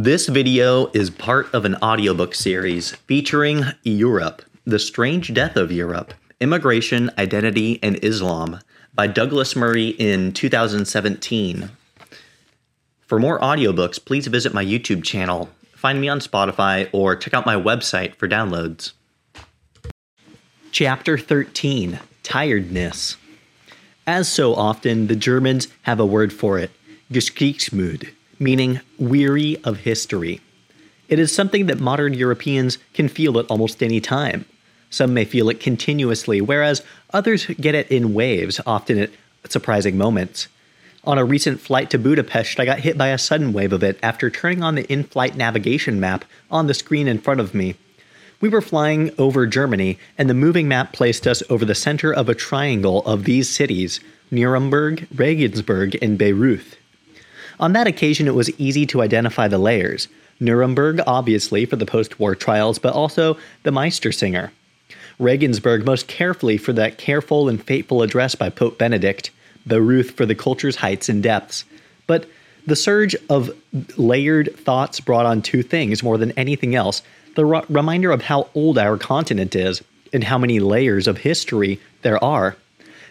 This video is part of an audiobook series featuring Europe, The Strange Death of Europe, Immigration, Identity, and Islam by Douglas Murray in 2017. For more audiobooks, please visit my YouTube channel, find me on Spotify, or check out my website for downloads. Chapter 13 Tiredness. As so often, the Germans have a word for it, Geschichtsmüde, meaning weary of history. It is something that modern Europeans can feel at almost any time. Some may feel it continuously, whereas others get it in waves, often at surprising moments. On a recent flight to Budapest, I got hit by a sudden wave of it after turning on the in flight navigation map on the screen in front of me. We were flying over Germany, and the moving map placed us over the center of a triangle of these cities Nuremberg, Regensburg, and Bayreuth. On that occasion, it was easy to identify the layers. Nuremberg, obviously, for the post war trials, but also the Meistersinger. Regensburg, most carefully for that careful and fateful address by Pope Benedict, Bayreuth for the culture's heights and depths. But the surge of layered thoughts brought on two things more than anything else the reminder of how old our continent is and how many layers of history there are.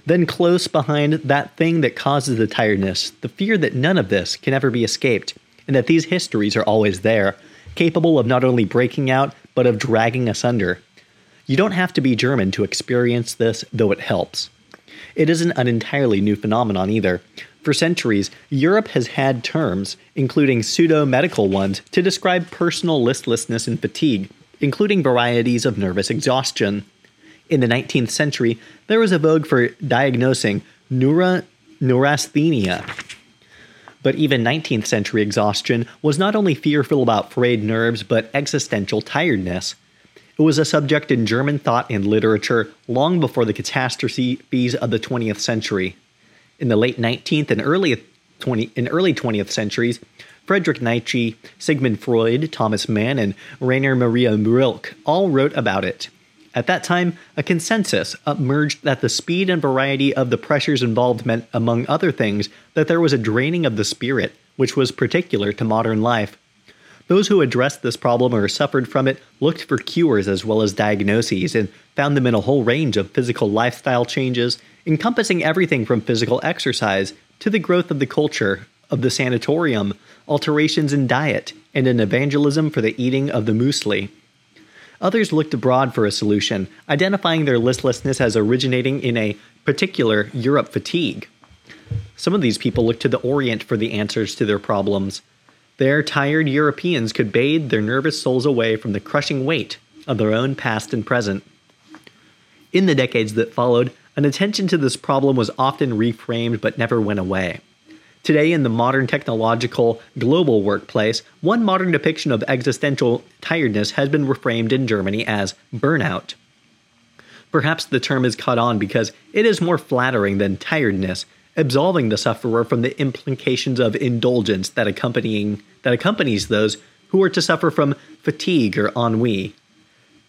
Then, close behind that thing that causes the tiredness, the fear that none of this can ever be escaped, and that these histories are always there, capable of not only breaking out, but of dragging us under. You don't have to be German to experience this, though it helps. It isn't an entirely new phenomenon either. For centuries, Europe has had terms, including pseudo medical ones, to describe personal listlessness and fatigue, including varieties of nervous exhaustion. In the 19th century, there was a vogue for diagnosing neura, neurasthenia. But even 19th century exhaustion was not only fearful about frayed nerves, but existential tiredness. It was a subject in German thought and literature long before the catastrophes of the 20th century. In the late 19th and early 20 in early 20th centuries, Friedrich Nietzsche, Sigmund Freud, Thomas Mann, and Rainer Maria Rilke all wrote about it. At that time, a consensus emerged that the speed and variety of the pressures involved meant, among other things, that there was a draining of the spirit, which was particular to modern life. Those who addressed this problem or suffered from it looked for cures as well as diagnoses and found them in a whole range of physical lifestyle changes, encompassing everything from physical exercise to the growth of the culture of the sanatorium, alterations in diet, and an evangelism for the eating of the muesli. Others looked abroad for a solution, identifying their listlessness as originating in a particular Europe fatigue. Some of these people looked to the Orient for the answers to their problems. There, tired Europeans could bathe their nervous souls away from the crushing weight of their own past and present. In the decades that followed, an attention to this problem was often reframed but never went away. Today, in the modern technological global workplace, one modern depiction of existential tiredness has been reframed in Germany as burnout. Perhaps the term is caught on because it is more flattering than tiredness, absolving the sufferer from the implications of indulgence that accompanying that accompanies those who are to suffer from fatigue or ennui.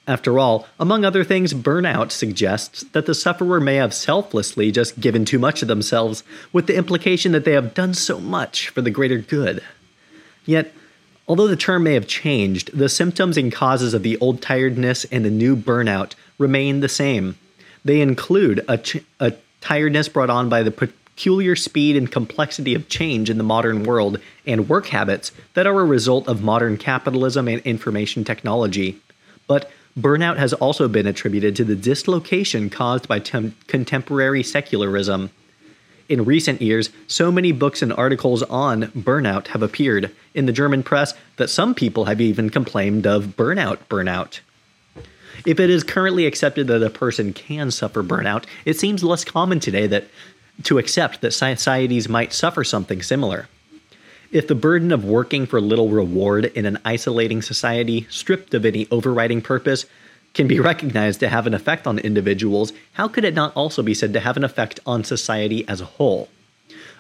After all, among other things, burnout suggests that the sufferer may have selflessly just given too much of themselves, with the implication that they have done so much for the greater good. Yet, although the term may have changed, the symptoms and causes of the old tiredness and the new burnout remain the same. They include a, ch- a tiredness brought on by the peculiar speed and complexity of change in the modern world and work habits that are a result of modern capitalism and information technology. But Burnout has also been attributed to the dislocation caused by tem- contemporary secularism. In recent years, so many books and articles on burnout have appeared in the German press that some people have even complained of burnout burnout. If it is currently accepted that a person can suffer burnout, it seems less common today that to accept that societies might suffer something similar. If the burden of working for little reward in an isolating society, stripped of any overriding purpose, can be recognized to have an effect on individuals, how could it not also be said to have an effect on society as a whole?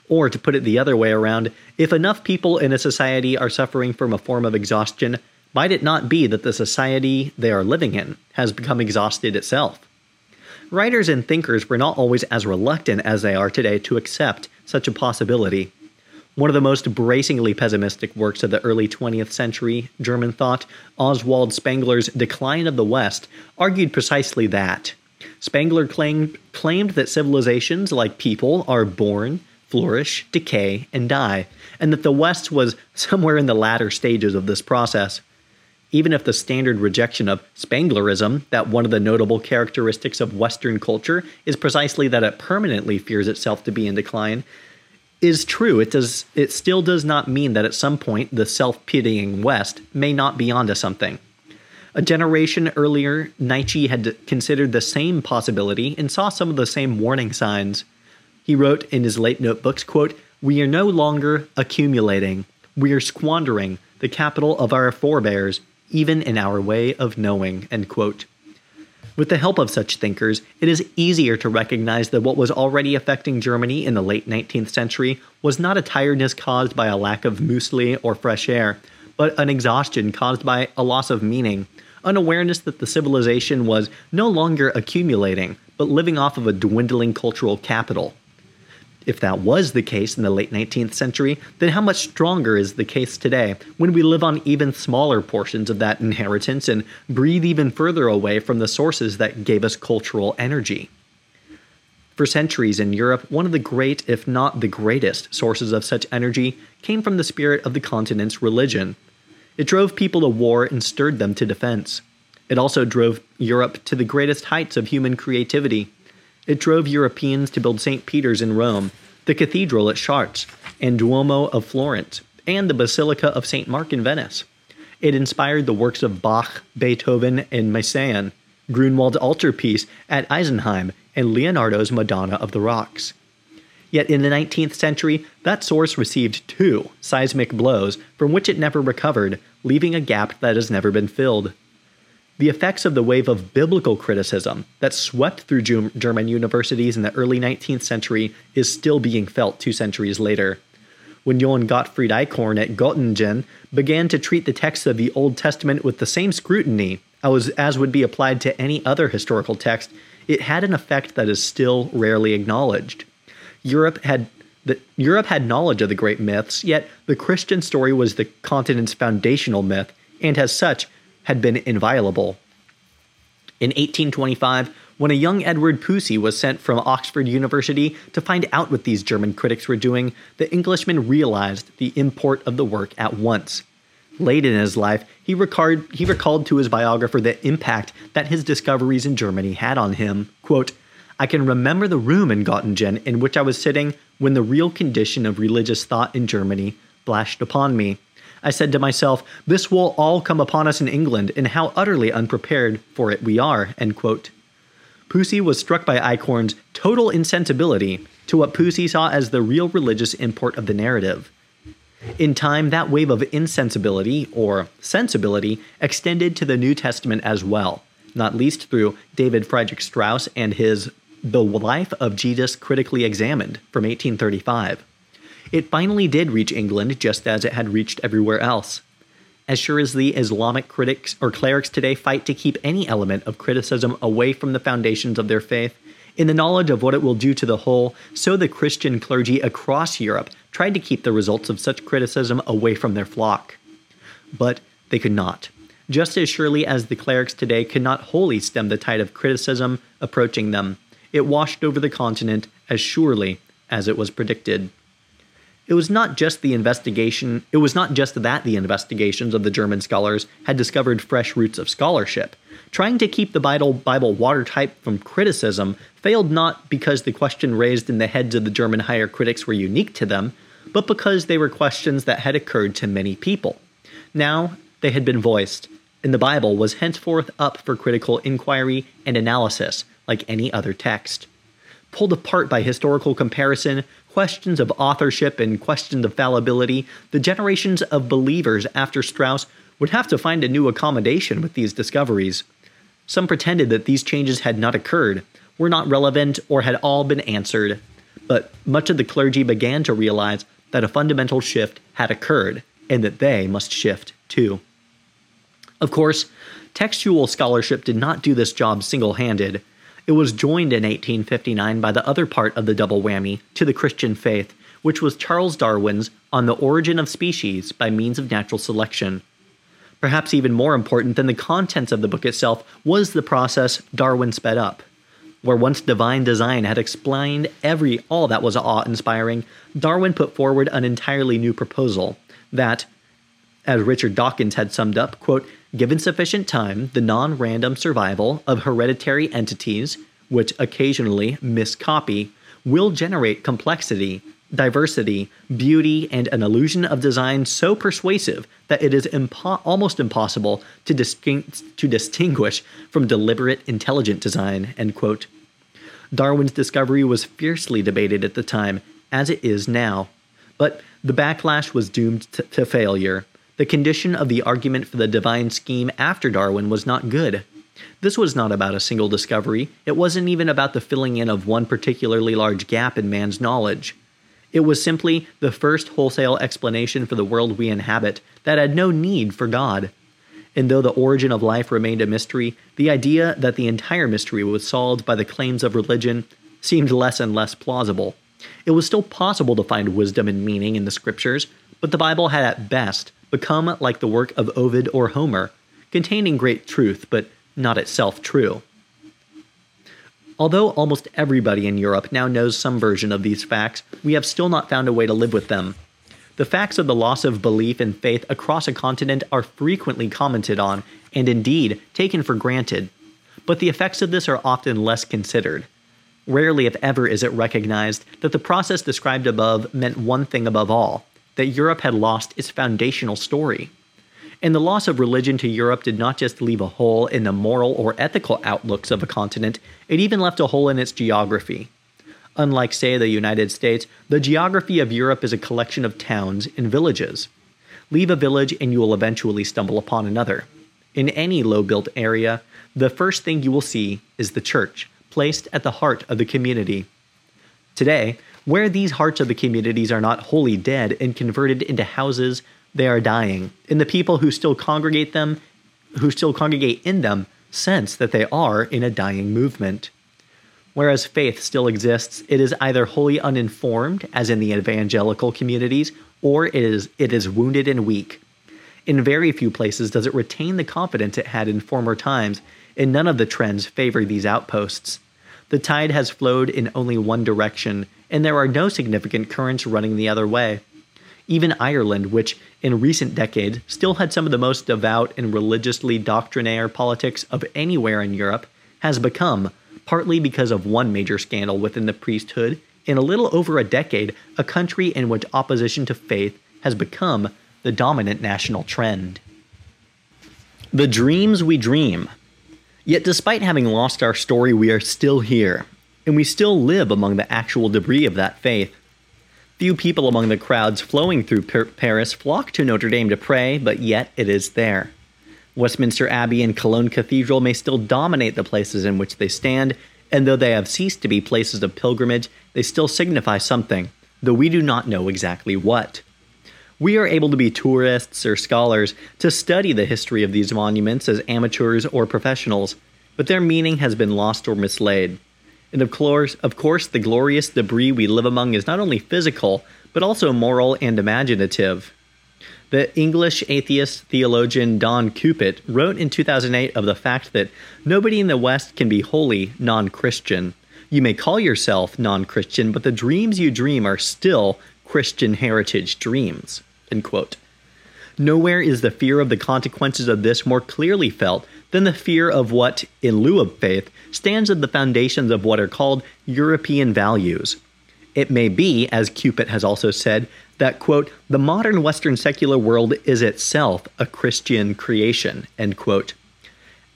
Or to put it the other way around, if enough people in a society are suffering from a form of exhaustion, might it not be that the society they are living in has become exhausted itself? Writers and thinkers were not always as reluctant as they are today to accept such a possibility. One of the most bracingly pessimistic works of the early 20th century German thought, Oswald Spengler's Decline of the West, argued precisely that. Spengler claimed, claimed that civilizations, like people, are born, flourish, decay, and die, and that the West was somewhere in the latter stages of this process. Even if the standard rejection of Spenglerism, that one of the notable characteristics of Western culture is precisely that it permanently fears itself to be in decline, is true, it does it still does not mean that at some point the self-pitying West may not be onto something. A generation earlier, Nietzsche had considered the same possibility and saw some of the same warning signs. He wrote in his late notebooks, quote, "We are no longer accumulating. We are squandering the capital of our forebears, even in our way of knowing." End quote. With the help of such thinkers, it is easier to recognize that what was already affecting Germany in the late 19th century was not a tiredness caused by a lack of muesli or fresh air, but an exhaustion caused by a loss of meaning, an awareness that the civilization was no longer accumulating, but living off of a dwindling cultural capital. If that was the case in the late 19th century, then how much stronger is the case today when we live on even smaller portions of that inheritance and breathe even further away from the sources that gave us cultural energy? For centuries in Europe, one of the great, if not the greatest, sources of such energy came from the spirit of the continent's religion. It drove people to war and stirred them to defense. It also drove Europe to the greatest heights of human creativity it drove Europeans to build St. Peter's in Rome, the Cathedral at Chartres, and Duomo of Florence, and the Basilica of St. Mark in Venice. It inspired the works of Bach, Beethoven, and Messiaen, Grünewald's altarpiece at Isenheim, and Leonardo's Madonna of the Rocks. Yet in the 19th century, that source received two seismic blows from which it never recovered, leaving a gap that has never been filled. The effects of the wave of biblical criticism that swept through German universities in the early 19th century is still being felt two centuries later. When Johann Gottfried Eichhorn at Göttingen began to treat the texts of the Old Testament with the same scrutiny as, would be applied to any other historical text, it had an effect that is still rarely acknowledged. Europe had the, Europe had knowledge of the great myths, yet the Christian story was the continent's foundational myth, and as such, had been inviolable. In 1825, when a young Edward Pusey was sent from Oxford University to find out what these German critics were doing, the Englishman realized the import of the work at once. Late in his life, he, recalled, he recalled to his biographer the impact that his discoveries in Germany had on him. Quote, I can remember the room in Göttingen in which I was sitting when the real condition of religious thought in Germany flashed upon me. I said to myself, This will all come upon us in England, and how utterly unprepared for it we are. End quote. Pusey was struck by Eichhorn's total insensibility to what Pusey saw as the real religious import of the narrative. In time, that wave of insensibility, or sensibility, extended to the New Testament as well, not least through David Friedrich Strauss and his The Life of Jesus Critically Examined from 1835. It finally did reach England just as it had reached everywhere else. As sure as the Islamic critics or clerics today fight to keep any element of criticism away from the foundations of their faith, in the knowledge of what it will do to the whole, so the Christian clergy across Europe tried to keep the results of such criticism away from their flock. But they could not. Just as surely as the clerics today could not wholly stem the tide of criticism approaching them, it washed over the continent as surely as it was predicted. It was not just the investigation, it was not just that the investigations of the German scholars had discovered fresh roots of scholarship. Trying to keep the Bible, Bible watertight from criticism failed not because the question raised in the heads of the German higher critics were unique to them, but because they were questions that had occurred to many people. Now they had been voiced, and the Bible was henceforth up for critical inquiry and analysis like any other text. Pulled apart by historical comparison, questions of authorship and questions of fallibility, the generations of believers after Strauss would have to find a new accommodation with these discoveries. Some pretended that these changes had not occurred, were not relevant, or had all been answered. But much of the clergy began to realize that a fundamental shift had occurred, and that they must shift too. Of course, textual scholarship did not do this job single handed. It was joined in 1859 by the other part of the double whammy to the Christian faith, which was Charles Darwin's On the Origin of Species by Means of Natural Selection. Perhaps even more important than the contents of the book itself was the process Darwin sped up. Where once divine design had explained every all that was awe-inspiring, Darwin put forward an entirely new proposal that, as Richard Dawkins had summed up, quote, given sufficient time, the non-random survival of hereditary entities, which occasionally miscopy, will generate complexity diversity, beauty, and an illusion of design so persuasive that it is impo- almost impossible to, to distinguish from deliberate, intelligent design. End quote. Darwin's discovery was fiercely debated at the time, as it is now. But the backlash was doomed t- to failure. The condition of the argument for the divine scheme after Darwin was not good. This was not about a single discovery, it wasn't even about the filling in of one particularly large gap in man's knowledge. It was simply the first wholesale explanation for the world we inhabit that had no need for God. And though the origin of life remained a mystery, the idea that the entire mystery was solved by the claims of religion seemed less and less plausible. It was still possible to find wisdom and meaning in the scriptures, but the Bible had at best become like the work of Ovid or Homer, containing great truth, but not itself true. Although almost everybody in Europe now knows some version of these facts, we have still not found a way to live with them. The facts of the loss of belief and faith across a continent are frequently commented on, and indeed taken for granted. But the effects of this are often less considered. Rarely, if ever, is it recognized that the process described above meant one thing above all that Europe had lost its foundational story. And the loss of religion to Europe did not just leave a hole in the moral or ethical outlooks of a continent, it even left a hole in its geography. Unlike, say, the United States, the geography of Europe is a collection of towns and villages. Leave a village and you will eventually stumble upon another. In any low built area, the first thing you will see is the church, placed at the heart of the community. Today, where these hearts of the communities are not wholly dead and converted into houses, they are dying, and the people who still congregate them, who still congregate in them, sense that they are in a dying movement. Whereas faith still exists, it is either wholly uninformed, as in the evangelical communities, or it is it is wounded and weak. In very few places does it retain the confidence it had in former times, and none of the trends favor these outposts. The tide has flowed in only one direction, and there are no significant currents running the other way. Even Ireland, which in recent decades still had some of the most devout and religiously doctrinaire politics of anywhere in Europe, has become, partly because of one major scandal within the priesthood, in a little over a decade, a country in which opposition to faith has become the dominant national trend. The dreams we dream. Yet, despite having lost our story, we are still here, and we still live among the actual debris of that faith. Few people among the crowds flowing through Paris flock to Notre Dame to pray, but yet it is there. Westminster Abbey and Cologne Cathedral may still dominate the places in which they stand, and though they have ceased to be places of pilgrimage, they still signify something, though we do not know exactly what. We are able to be tourists or scholars to study the history of these monuments as amateurs or professionals, but their meaning has been lost or mislaid. And of course, of course, the glorious debris we live among is not only physical, but also moral and imaginative. The English atheist theologian Don Cupitt wrote in 2008 of the fact that nobody in the West can be wholly non Christian. You may call yourself non Christian, but the dreams you dream are still Christian heritage dreams. End quote. Nowhere is the fear of the consequences of this more clearly felt than the fear of what, in lieu of faith, stands at the foundations of what are called European values. It may be, as Cupitt has also said, that, quote, the modern Western secular world is itself a Christian creation, end quote.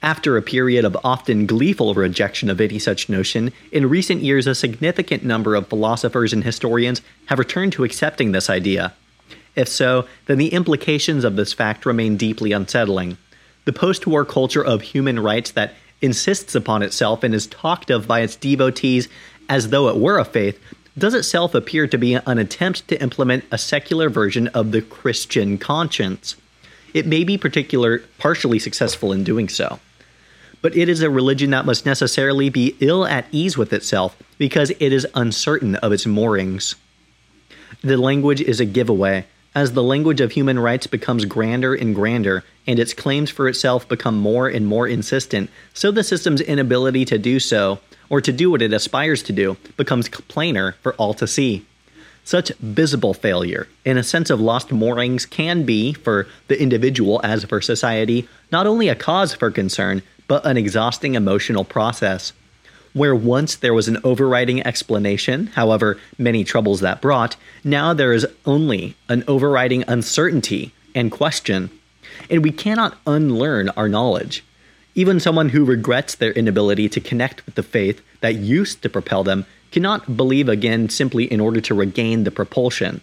After a period of often gleeful rejection of any such notion, in recent years a significant number of philosophers and historians have returned to accepting this idea. If so, then the implications of this fact remain deeply unsettling. The post war culture of human rights that insists upon itself and is talked of by its devotees as though it were a faith does itself appear to be an attempt to implement a secular version of the Christian conscience. It may be particular partially successful in doing so. But it is a religion that must necessarily be ill at ease with itself because it is uncertain of its moorings. The language is a giveaway. As the language of human rights becomes grander and grander, and its claims for itself become more and more insistent, so the system's inability to do so, or to do what it aspires to do, becomes plainer for all to see. Such visible failure, in a sense of lost moorings, can be, for the individual as for society, not only a cause for concern, but an exhausting emotional process. Where once there was an overriding explanation, however many troubles that brought, now there is only an overriding uncertainty and question. And we cannot unlearn our knowledge. Even someone who regrets their inability to connect with the faith that used to propel them cannot believe again simply in order to regain the propulsion.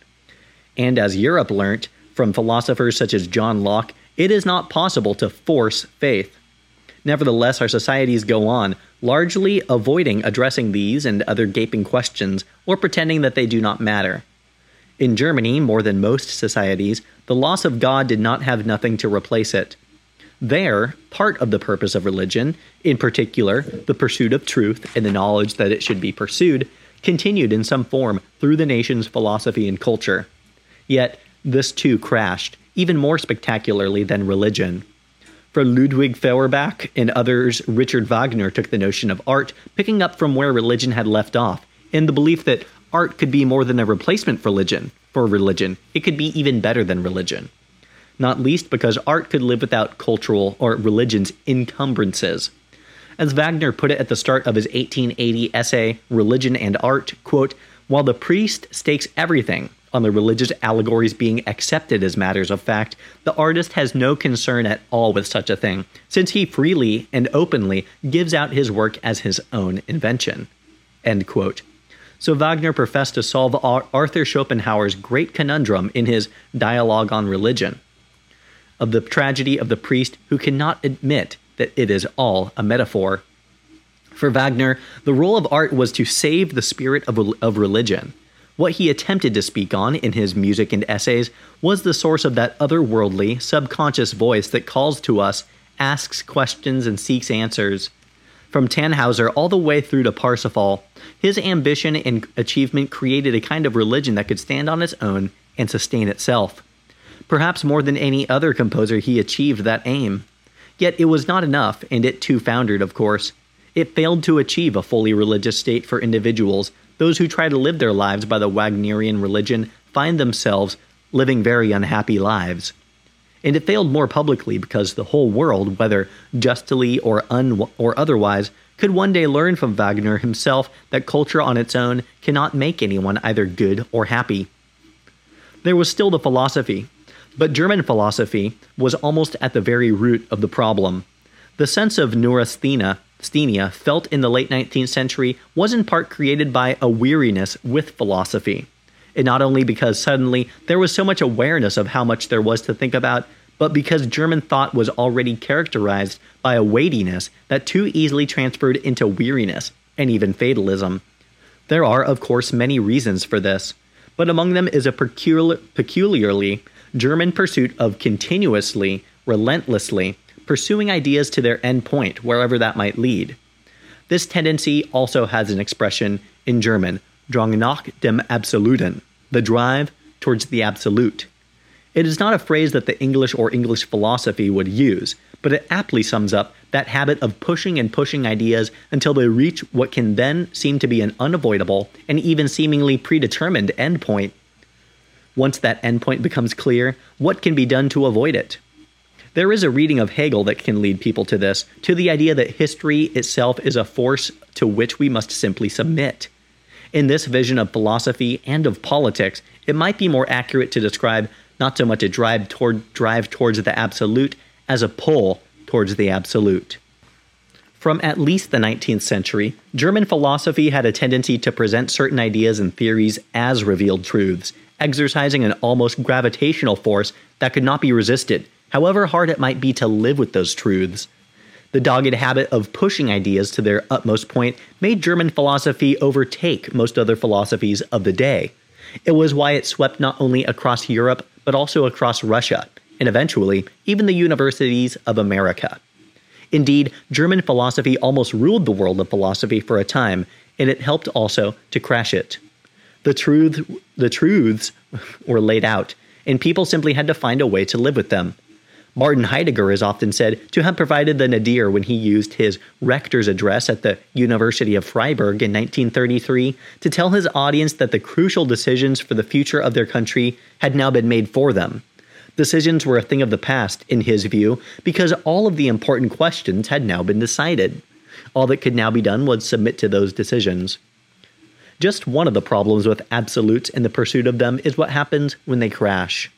And as Europe learnt from philosophers such as John Locke, it is not possible to force faith. Nevertheless, our societies go on, largely avoiding addressing these and other gaping questions or pretending that they do not matter. In Germany, more than most societies, the loss of God did not have nothing to replace it. There, part of the purpose of religion, in particular, the pursuit of truth and the knowledge that it should be pursued, continued in some form through the nation's philosophy and culture. Yet, this too crashed, even more spectacularly than religion. For Ludwig Feuerbach and others, Richard Wagner took the notion of art, picking up from where religion had left off, in the belief that art could be more than a replacement for religion. For religion, it could be even better than religion not least because art could live without cultural or religion's encumbrances. As Wagner put it at the start of his 1880 essay, Religion and Art, quote, while the priest stakes everything on the religious allegories being accepted as matters of fact, the artist has no concern at all with such a thing, since he freely and openly gives out his work as his own invention. So Wagner professed to solve Arthur Schopenhauer's great conundrum in his Dialogue on Religion of the tragedy of the priest who cannot admit that it is all a metaphor. For Wagner, the role of art was to save the spirit of, of religion. What he attempted to speak on in his music and essays was the source of that otherworldly, subconscious voice that calls to us, asks questions, and seeks answers. From Tannhauser all the way through to Parsifal, his ambition and achievement created a kind of religion that could stand on its own and sustain itself. Perhaps more than any other composer, he achieved that aim. Yet it was not enough, and it too foundered, of course. It failed to achieve a fully religious state for individuals. Those who try to live their lives by the Wagnerian religion find themselves living very unhappy lives. And it failed more publicly because the whole world, whether justly or, un- or otherwise, could one day learn from Wagner himself that culture on its own cannot make anyone either good or happy. There was still the philosophy, but German philosophy was almost at the very root of the problem. The sense of neurasthenia felt in the late 19th century was in part created by a weariness with philosophy. And not only because suddenly there was so much awareness of how much there was to think about, but because German thought was already characterized by a weightiness that too easily transferred into weariness and even fatalism. There are, of course, many reasons for this, but among them is a peculiar, peculiarly German pursuit of continuously, relentlessly pursuing ideas to their end point, wherever that might lead. This tendency also has an expression in German, Drang nach dem Absoluten, the drive towards the absolute. It is not a phrase that the English or English philosophy would use, but it aptly sums up that habit of pushing and pushing ideas until they reach what can then seem to be an unavoidable and even seemingly predetermined endpoint once that endpoint becomes clear, what can be done to avoid it? There is a reading of Hegel that can lead people to this, to the idea that history itself is a force to which we must simply submit. In this vision of philosophy and of politics, it might be more accurate to describe not so much a drive toward drive towards the absolute as a pull towards the absolute. From at least the 19th century, German philosophy had a tendency to present certain ideas and theories as revealed truths, exercising an almost gravitational force that could not be resisted, however hard it might be to live with those truths. The dogged habit of pushing ideas to their utmost point made German philosophy overtake most other philosophies of the day. It was why it swept not only across Europe, but also across Russia, and eventually, even the universities of America. Indeed, German philosophy almost ruled the world of philosophy for a time, and it helped also to crash it. The truth the truths were laid out, and people simply had to find a way to live with them. Martin Heidegger is often said to have provided the nadir when he used his rector's address at the University of Freiburg in 1933 to tell his audience that the crucial decisions for the future of their country had now been made for them. Decisions were a thing of the past, in his view, because all of the important questions had now been decided. All that could now be done was submit to those decisions. Just one of the problems with absolutes and the pursuit of them is what happens when they crash.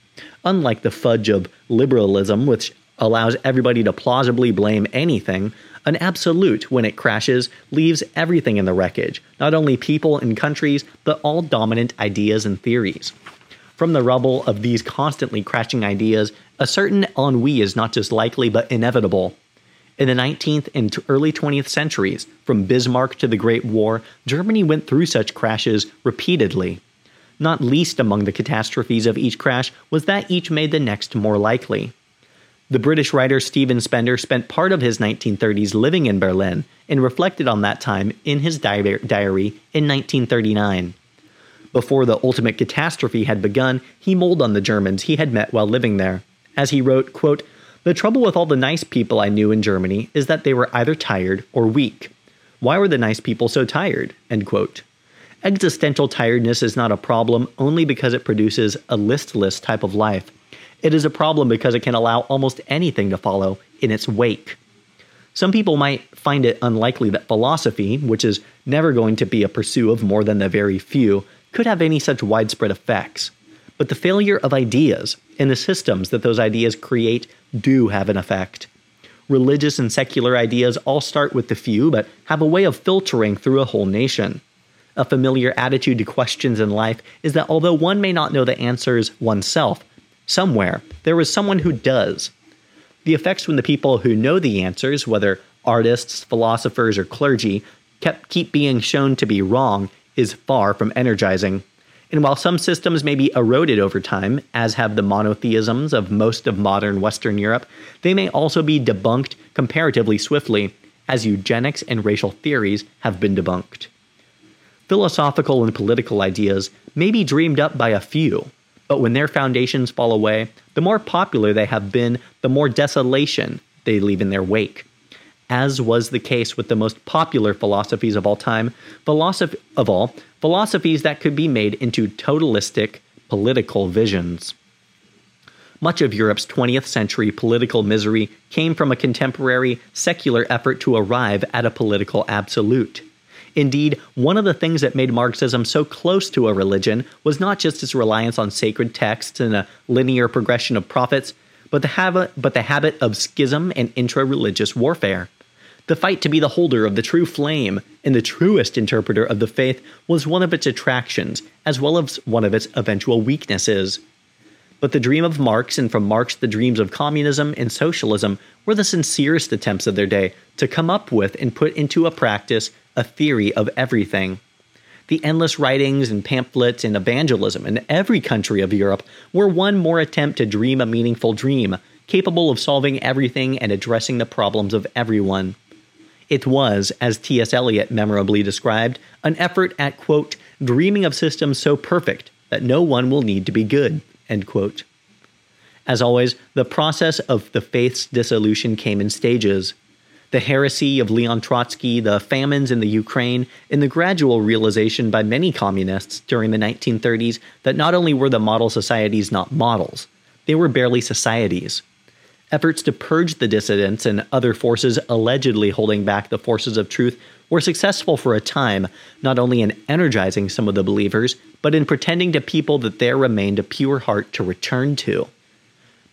Unlike the fudge of liberalism, which allows everybody to plausibly blame anything, an absolute, when it crashes, leaves everything in the wreckage, not only people and countries, but all dominant ideas and theories. From the rubble of these constantly crashing ideas, a certain ennui is not just likely but inevitable. In the 19th and early 20th centuries, from Bismarck to the Great War, Germany went through such crashes repeatedly. Not least among the catastrophes of each crash was that each made the next more likely. The British writer Stephen Spender spent part of his 1930s living in Berlin and reflected on that time in his diary in 1939. Before the ultimate catastrophe had begun, he mulled on the Germans he had met while living there. As he wrote, quote, The trouble with all the nice people I knew in Germany is that they were either tired or weak. Why were the nice people so tired? End quote. Existential tiredness is not a problem only because it produces a listless type of life. It is a problem because it can allow almost anything to follow in its wake. Some people might find it unlikely that philosophy, which is never going to be a pursuit of more than the very few, could have any such widespread effects. But the failure of ideas and the systems that those ideas create do have an effect. Religious and secular ideas all start with the few, but have a way of filtering through a whole nation. A familiar attitude to questions in life is that although one may not know the answers oneself, somewhere there is someone who does. The effects when the people who know the answers, whether artists, philosophers, or clergy, kept, keep being shown to be wrong is far from energizing. And while some systems may be eroded over time, as have the monotheisms of most of modern Western Europe, they may also be debunked comparatively swiftly, as eugenics and racial theories have been debunked philosophical and political ideas may be dreamed up by a few, but when their foundations fall away, the more popular they have been, the more desolation they leave in their wake. As was the case with the most popular philosophies of all time, philosophy of all, philosophies that could be made into totalistic political visions. Much of Europe's 20th century political misery came from a contemporary secular effort to arrive at a political absolute. Indeed, one of the things that made Marxism so close to a religion was not just its reliance on sacred texts and a linear progression of prophets, but the habit, but the habit of schism and intra religious warfare. The fight to be the holder of the true flame and the truest interpreter of the faith was one of its attractions, as well as one of its eventual weaknesses. But the dream of Marx, and from Marx the dreams of communism and socialism, were the sincerest attempts of their day to come up with and put into a practice a theory of everything. The endless writings and pamphlets and evangelism in every country of Europe were one more attempt to dream a meaningful dream, capable of solving everything and addressing the problems of everyone. It was, as T.S. Eliot memorably described, an effort at, quote, dreaming of systems so perfect that no one will need to be good, end quote. As always, the process of the faith's dissolution came in stages the heresy of Leon Trotsky, the famines in the Ukraine, and the gradual realization by many communists during the 1930s that not only were the model societies not models, they were barely societies. Efforts to purge the dissidents and other forces allegedly holding back the forces of truth were successful for a time, not only in energizing some of the believers, but in pretending to people that there remained a pure heart to return to.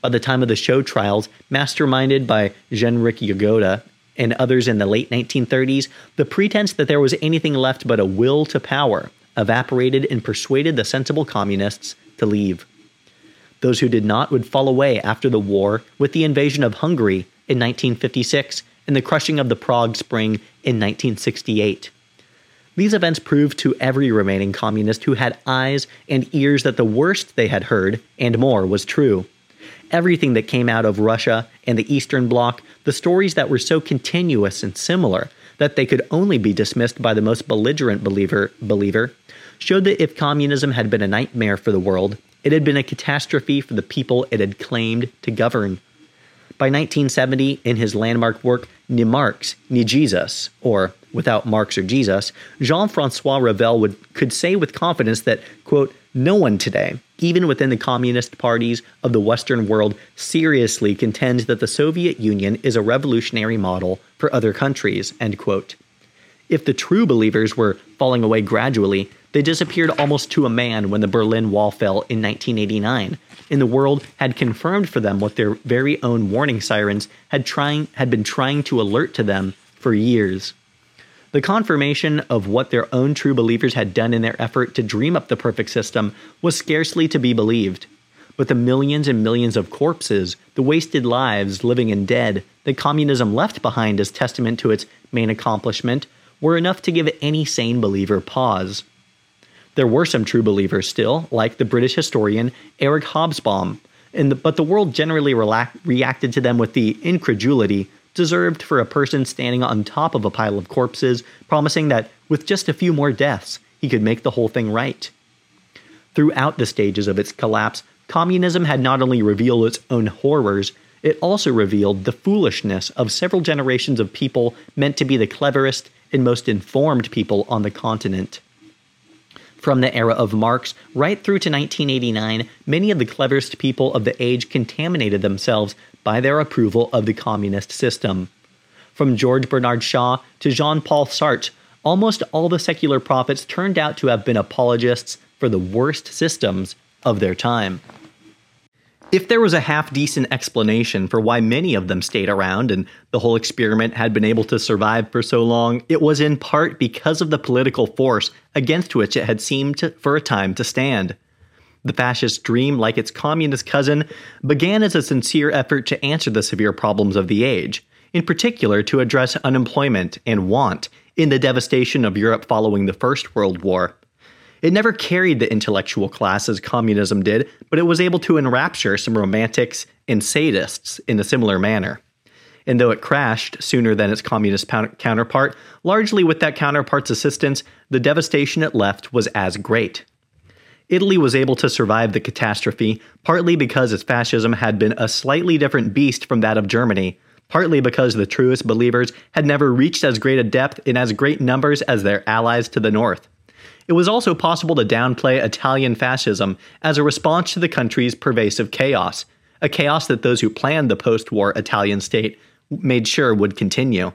By the time of the show trials, masterminded by Genrikh Yagoda and others in the late 1930s, the pretense that there was anything left but a will to power evaporated and persuaded the sensible communists to leave. Those who did not would fall away after the war with the invasion of Hungary in 1956 and the crushing of the Prague Spring in 1968. These events proved to every remaining communist who had eyes and ears that the worst they had heard, and more, was true everything that came out of Russia and the Eastern Bloc, the stories that were so continuous and similar that they could only be dismissed by the most belligerent believer, believer showed that if communism had been a nightmare for the world, it had been a catastrophe for the people it had claimed to govern. By 1970, in his landmark work Ni Marx, Ni Jesus, or Without Marx or Jesus, Jean Francois Revel would, could say with confidence that, quote, no one today, even within the communist parties of the Western world, seriously contends that the Soviet Union is a revolutionary model for other countries, end quote. If the true believers were falling away gradually, they disappeared almost to a man when the Berlin Wall fell in 1989, and the world had confirmed for them what their very own warning sirens had trying had been trying to alert to them for years. The confirmation of what their own true believers had done in their effort to dream up the perfect system was scarcely to be believed. But the millions and millions of corpses, the wasted lives, living and dead, that communism left behind as testament to its main accomplishment were enough to give any sane believer pause. There were some true believers still, like the British historian Eric Hobsbawm, the, but the world generally reacted to them with the incredulity deserved for a person standing on top of a pile of corpses, promising that with just a few more deaths, he could make the whole thing right. Throughout the stages of its collapse, communism had not only revealed its own horrors, it also revealed the foolishness of several generations of people meant to be the cleverest and most informed people on the continent. From the era of Marx right through to 1989, many of the cleverest people of the age contaminated themselves by their approval of the communist system. From George Bernard Shaw to Jean Paul Sartre, almost all the secular prophets turned out to have been apologists for the worst systems of their time. If there was a half decent explanation for why many of them stayed around and the whole experiment had been able to survive for so long, it was in part because of the political force against which it had seemed to, for a time to stand. The fascist dream, like its communist cousin, began as a sincere effort to answer the severe problems of the age, in particular to address unemployment and want in the devastation of Europe following the First World War. It never carried the intellectual class as communism did, but it was able to enrapture some romantics and sadists in a similar manner. And though it crashed sooner than its communist counterpart, largely with that counterpart's assistance, the devastation it left was as great. Italy was able to survive the catastrophe, partly because its fascism had been a slightly different beast from that of Germany, partly because the truest believers had never reached as great a depth in as great numbers as their allies to the north. It was also possible to downplay Italian fascism as a response to the country's pervasive chaos, a chaos that those who planned the post war Italian state made sure would continue.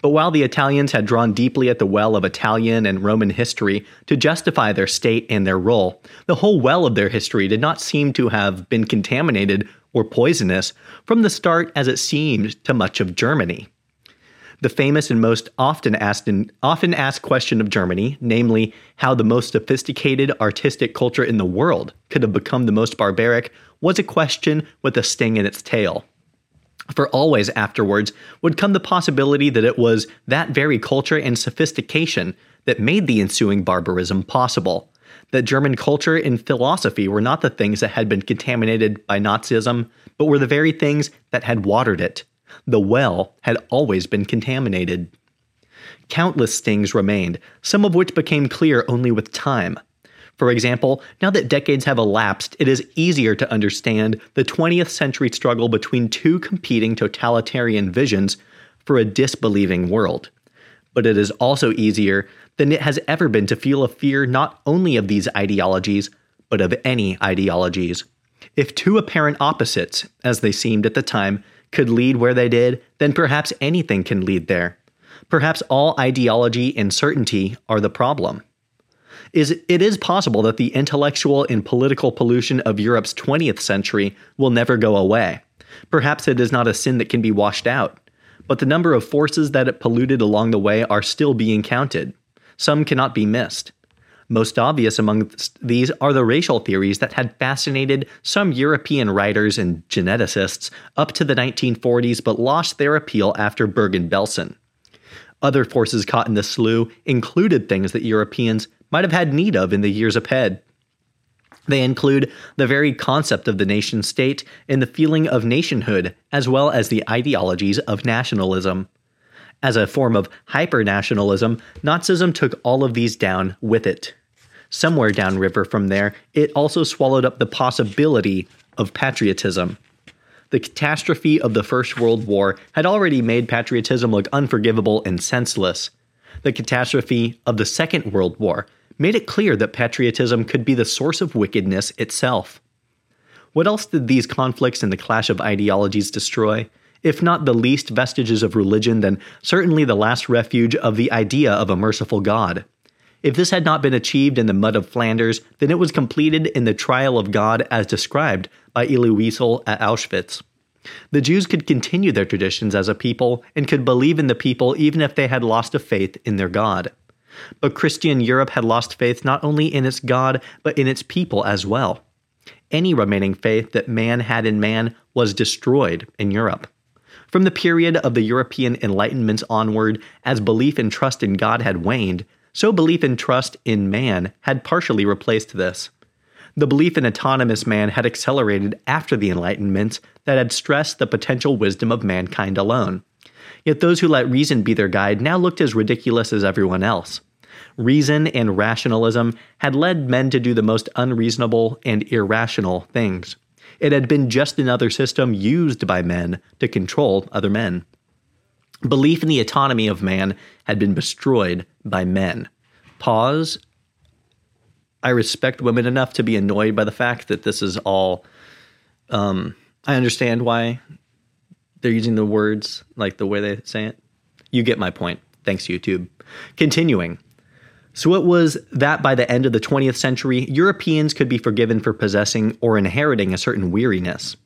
But while the Italians had drawn deeply at the well of Italian and Roman history to justify their state and their role, the whole well of their history did not seem to have been contaminated or poisonous from the start as it seemed to much of Germany. The famous and most often asked often asked question of Germany, namely how the most sophisticated artistic culture in the world could have become the most barbaric, was a question with a sting in its tail. For always afterwards would come the possibility that it was that very culture and sophistication that made the ensuing barbarism possible. That German culture and philosophy were not the things that had been contaminated by Nazism, but were the very things that had watered it. The well had always been contaminated. Countless stings remained, some of which became clear only with time. For example, now that decades have elapsed, it is easier to understand the 20th century struggle between two competing totalitarian visions for a disbelieving world. But it is also easier than it has ever been to feel a fear not only of these ideologies, but of any ideologies. If two apparent opposites, as they seemed at the time, could lead where they did, then perhaps anything can lead there. Perhaps all ideology and certainty are the problem is it is possible that the intellectual and political pollution of Europe's 20th century will never go away. Perhaps it is not a sin that can be washed out, but the number of forces that it polluted along the way are still being counted. Some cannot be missed. Most obvious among these are the racial theories that had fascinated some European writers and geneticists up to the 1940s but lost their appeal after Bergen Belsen. Other forces caught in the slough included things that Europeans might have had need of in the years ahead. They include the very concept of the nation state and the feeling of nationhood, as well as the ideologies of nationalism. As a form of hypernationalism, Nazism took all of these down with it. somewhere downriver from there, it also swallowed up the possibility of patriotism. The catastrophe of the First World War had already made patriotism look unforgivable and senseless. The catastrophe of the Second World War made it clear that patriotism could be the source of wickedness itself. What else did these conflicts and the clash of ideologies destroy? If not the least vestiges of religion, then certainly the last refuge of the idea of a merciful God. If this had not been achieved in the mud of Flanders, then it was completed in the trial of God as described by Elie Wiesel at Auschwitz. The Jews could continue their traditions as a people and could believe in the people even if they had lost a faith in their God. But Christian Europe had lost faith not only in its God, but in its people as well. Any remaining faith that man had in man was destroyed in Europe. From the period of the European Enlightenment onward, as belief and trust in God had waned, so belief and trust in man had partially replaced this. The belief in autonomous man had accelerated after the Enlightenment that had stressed the potential wisdom of mankind alone. Yet those who let reason be their guide now looked as ridiculous as everyone else. Reason and rationalism had led men to do the most unreasonable and irrational things. It had been just another system used by men to control other men. Belief in the autonomy of man had been destroyed by men. Pause. I respect women enough to be annoyed by the fact that this is all. Um, I understand why they're using the words like the way they say it. You get my point. Thanks, YouTube. Continuing. So it was that by the end of the 20th century, Europeans could be forgiven for possessing or inheriting a certain weariness.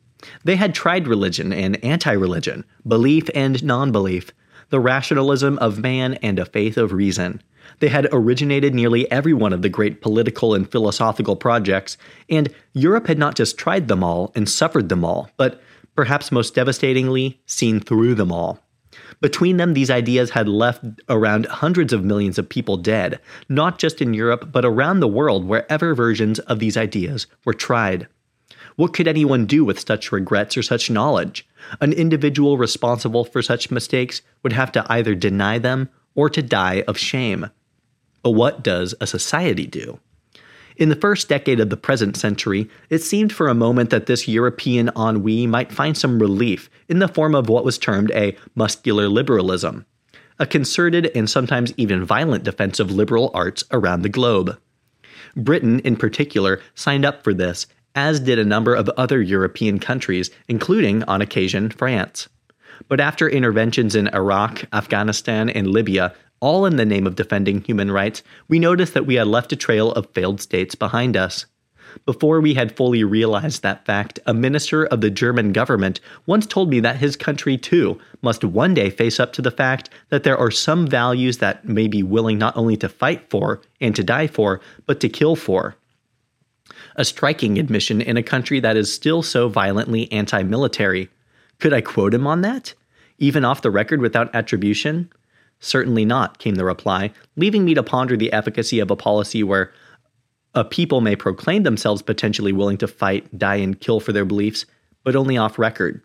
They had tried religion and anti religion, belief and non belief, the rationalism of man and a faith of reason. They had originated nearly every one of the great political and philosophical projects, and Europe had not just tried them all and suffered them all, but perhaps most devastatingly, seen through them all. Between them, these ideas had left around hundreds of millions of people dead, not just in Europe, but around the world wherever versions of these ideas were tried. What could anyone do with such regrets or such knowledge? An individual responsible for such mistakes would have to either deny them or to die of shame. But what does a society do? In the first decade of the present century, it seemed for a moment that this European ennui might find some relief in the form of what was termed a muscular liberalism, a concerted and sometimes even violent defense of liberal arts around the globe. Britain, in particular, signed up for this, as did a number of other European countries, including, on occasion, France. But after interventions in Iraq, Afghanistan, and Libya, all in the name of defending human rights, we noticed that we had left a trail of failed states behind us. Before we had fully realized that fact, a minister of the German government once told me that his country too must one day face up to the fact that there are some values that may be willing not only to fight for and to die for, but to kill for. A striking admission in a country that is still so violently anti military. Could I quote him on that? Even off the record without attribution? Certainly not, came the reply, leaving me to ponder the efficacy of a policy where a people may proclaim themselves potentially willing to fight, die, and kill for their beliefs, but only off record.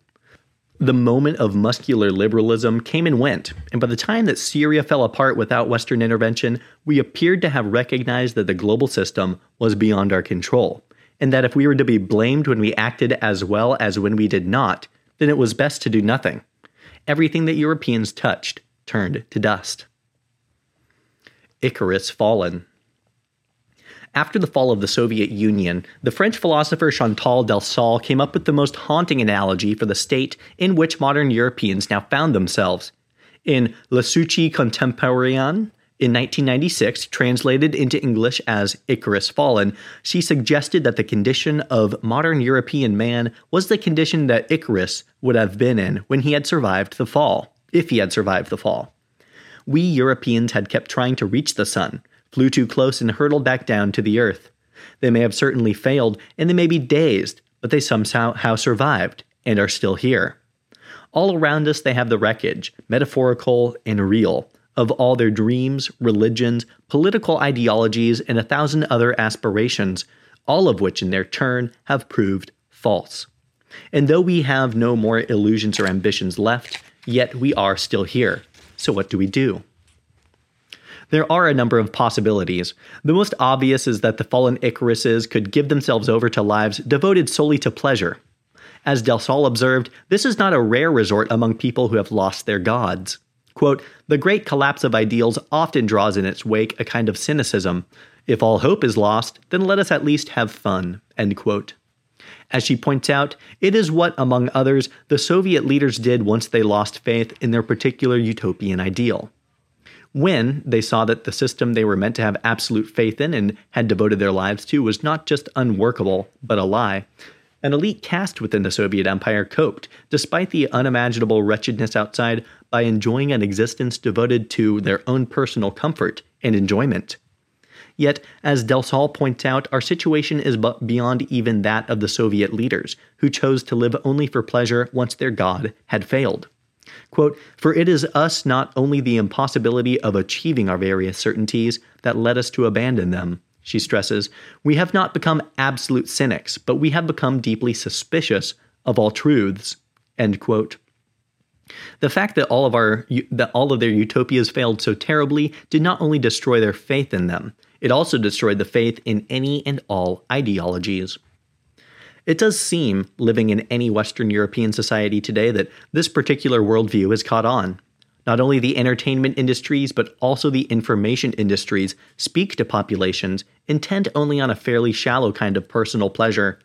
The moment of muscular liberalism came and went, and by the time that Syria fell apart without Western intervention, we appeared to have recognized that the global system was beyond our control, and that if we were to be blamed when we acted as well as when we did not, then it was best to do nothing. Everything that Europeans touched turned to dust. Icarus fallen. After the fall of the Soviet Union, the French philosopher Chantal Delsol came up with the most haunting analogy for the state in which modern Europeans now found themselves. In Le Souci Contemporain, in 1996, translated into English as Icarus Fallen, she suggested that the condition of modern European man was the condition that Icarus would have been in when he had survived the fall if he had survived the fall. We Europeans had kept trying to reach the sun, flew too close, and hurtled back down to the earth. They may have certainly failed, and they may be dazed, but they somehow survived and are still here. All around us, they have the wreckage, metaphorical and real, of all their dreams, religions, political ideologies, and a thousand other aspirations, all of which in their turn have proved false. And though we have no more illusions or ambitions left, Yet we are still here. So what do we do? There are a number of possibilities. The most obvious is that the fallen Icaruses could give themselves over to lives devoted solely to pleasure. As Delsol observed, this is not a rare resort among people who have lost their gods. Quote, the great collapse of ideals often draws in its wake a kind of cynicism. If all hope is lost, then let us at least have fun. End quote. As she points out, it is what, among others, the Soviet leaders did once they lost faith in their particular utopian ideal. When they saw that the system they were meant to have absolute faith in and had devoted their lives to was not just unworkable, but a lie, an elite caste within the Soviet Empire coped, despite the unimaginable wretchedness outside, by enjoying an existence devoted to their own personal comfort and enjoyment. Yet, as Delsol points out, our situation is but beyond even that of the Soviet leaders, who chose to live only for pleasure once their God had failed. Quote, For it is us not only the impossibility of achieving our various certainties that led us to abandon them, she stresses, we have not become absolute cynics, but we have become deeply suspicious of all truths. End quote. The fact that all of our that all of their utopias failed so terribly did not only destroy their faith in them, it also destroyed the faith in any and all ideologies. It does seem, living in any Western European society today, that this particular worldview has caught on. Not only the entertainment industries, but also the information industries speak to populations intent only on a fairly shallow kind of personal pleasure.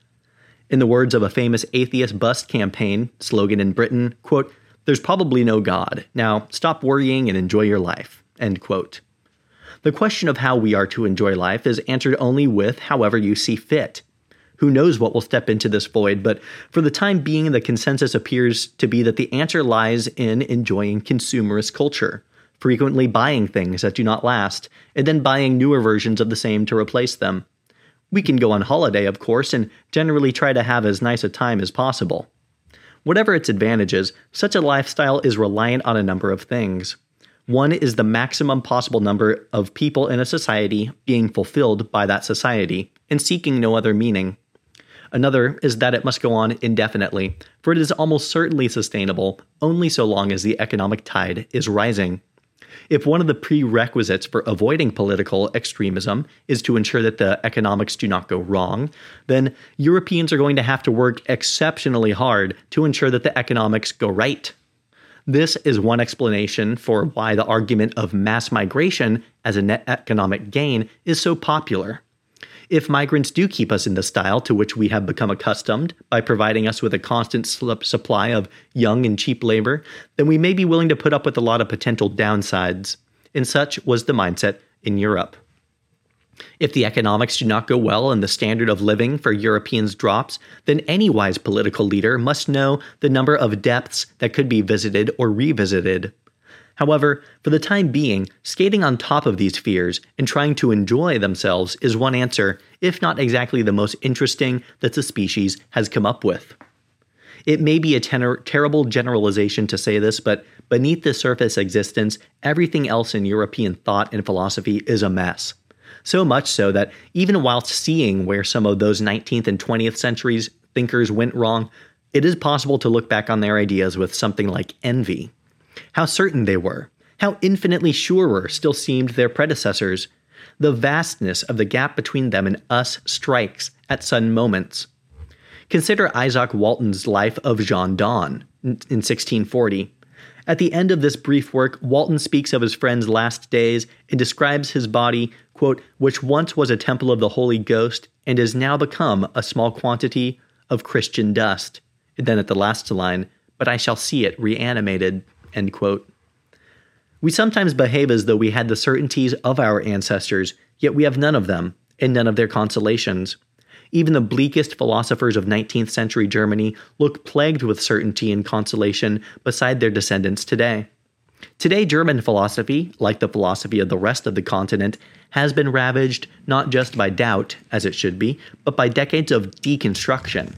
In the words of a famous atheist bust campaign slogan in Britain, quote, there's probably no God. Now stop worrying and enjoy your life. End quote. The question of how we are to enjoy life is answered only with however you see fit. Who knows what will step into this void, but for the time being, the consensus appears to be that the answer lies in enjoying consumerist culture, frequently buying things that do not last, and then buying newer versions of the same to replace them. We can go on holiday, of course, and generally try to have as nice a time as possible. Whatever its advantages, such a lifestyle is reliant on a number of things. One is the maximum possible number of people in a society being fulfilled by that society and seeking no other meaning. Another is that it must go on indefinitely, for it is almost certainly sustainable only so long as the economic tide is rising. If one of the prerequisites for avoiding political extremism is to ensure that the economics do not go wrong, then Europeans are going to have to work exceptionally hard to ensure that the economics go right. This is one explanation for why the argument of mass migration as a net economic gain is so popular. If migrants do keep us in the style to which we have become accustomed by providing us with a constant supply of young and cheap labor, then we may be willing to put up with a lot of potential downsides. And such was the mindset in Europe. If the economics do not go well and the standard of living for Europeans drops, then any wise political leader must know the number of depths that could be visited or revisited. However, for the time being, skating on top of these fears and trying to enjoy themselves is one answer, if not exactly the most interesting that the species has come up with. It may be a ter- terrible generalization to say this, but beneath the surface existence, everything else in European thought and philosophy is a mess. So much so that even whilst seeing where some of those 19th and 20th centuries thinkers went wrong, it is possible to look back on their ideas with something like envy. How certain they were, how infinitely surer still seemed their predecessors. The vastness of the gap between them and us strikes at sudden moments. Consider Izaak Walton's Life of Jean Donne in 1640. At the end of this brief work, Walton speaks of his friend's last days and describes his body, quote, which once was a temple of the Holy Ghost and has now become a small quantity of Christian dust. And then at the last line, but I shall see it reanimated. End quote. We sometimes behave as though we had the certainties of our ancestors, yet we have none of them, and none of their consolations. Even the bleakest philosophers of 19th century Germany look plagued with certainty and consolation beside their descendants today. Today, German philosophy, like the philosophy of the rest of the continent, has been ravaged not just by doubt, as it should be, but by decades of deconstruction.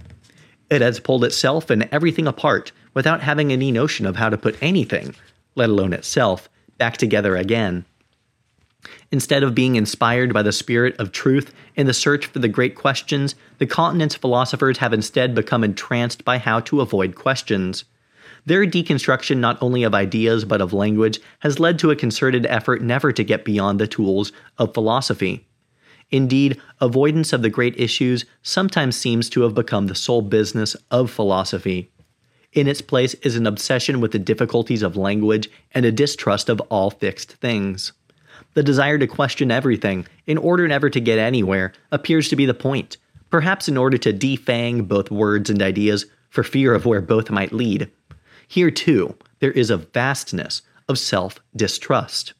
It has pulled itself and everything apart without having any notion of how to put anything, let alone itself, back together again. Instead of being inspired by the spirit of truth in the search for the great questions, the continent's philosophers have instead become entranced by how to avoid questions. Their deconstruction not only of ideas but of language has led to a concerted effort never to get beyond the tools of philosophy. Indeed, avoidance of the great issues sometimes seems to have become the sole business of philosophy. In its place is an obsession with the difficulties of language and a distrust of all fixed things. The desire to question everything, in order never to get anywhere, appears to be the point, perhaps in order to defang both words and ideas for fear of where both might lead. Here, too, there is a vastness of self distrust.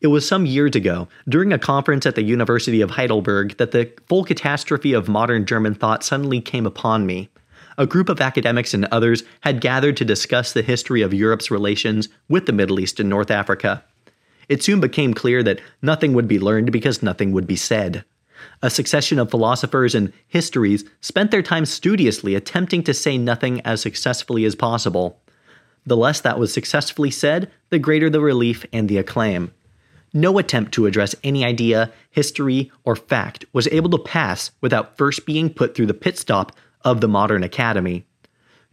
It was some years ago, during a conference at the University of Heidelberg, that the full catastrophe of modern German thought suddenly came upon me. A group of academics and others had gathered to discuss the history of Europe's relations with the Middle East and North Africa. It soon became clear that nothing would be learned because nothing would be said. A succession of philosophers and histories spent their time studiously attempting to say nothing as successfully as possible. The less that was successfully said, the greater the relief and the acclaim. No attempt to address any idea, history, or fact was able to pass without first being put through the pit stop of the modern academy.